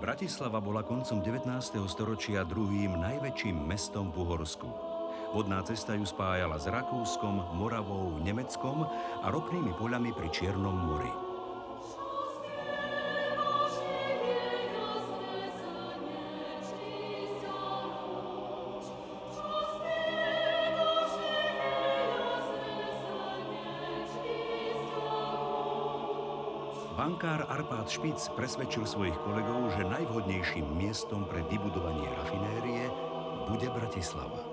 Bratislava bola koncom 19. storočia druhým najväčším mestom v Uhorsku. Vodná cesta ju spájala s Rakúskom, Moravou, Nemeckom a ropnými poľami pri Čiernom mori. Bankár Arpád Špic presvedčil svojich kolegov, že najvhodnejším miestom pre vybudovanie rafinérie bude Bratislava.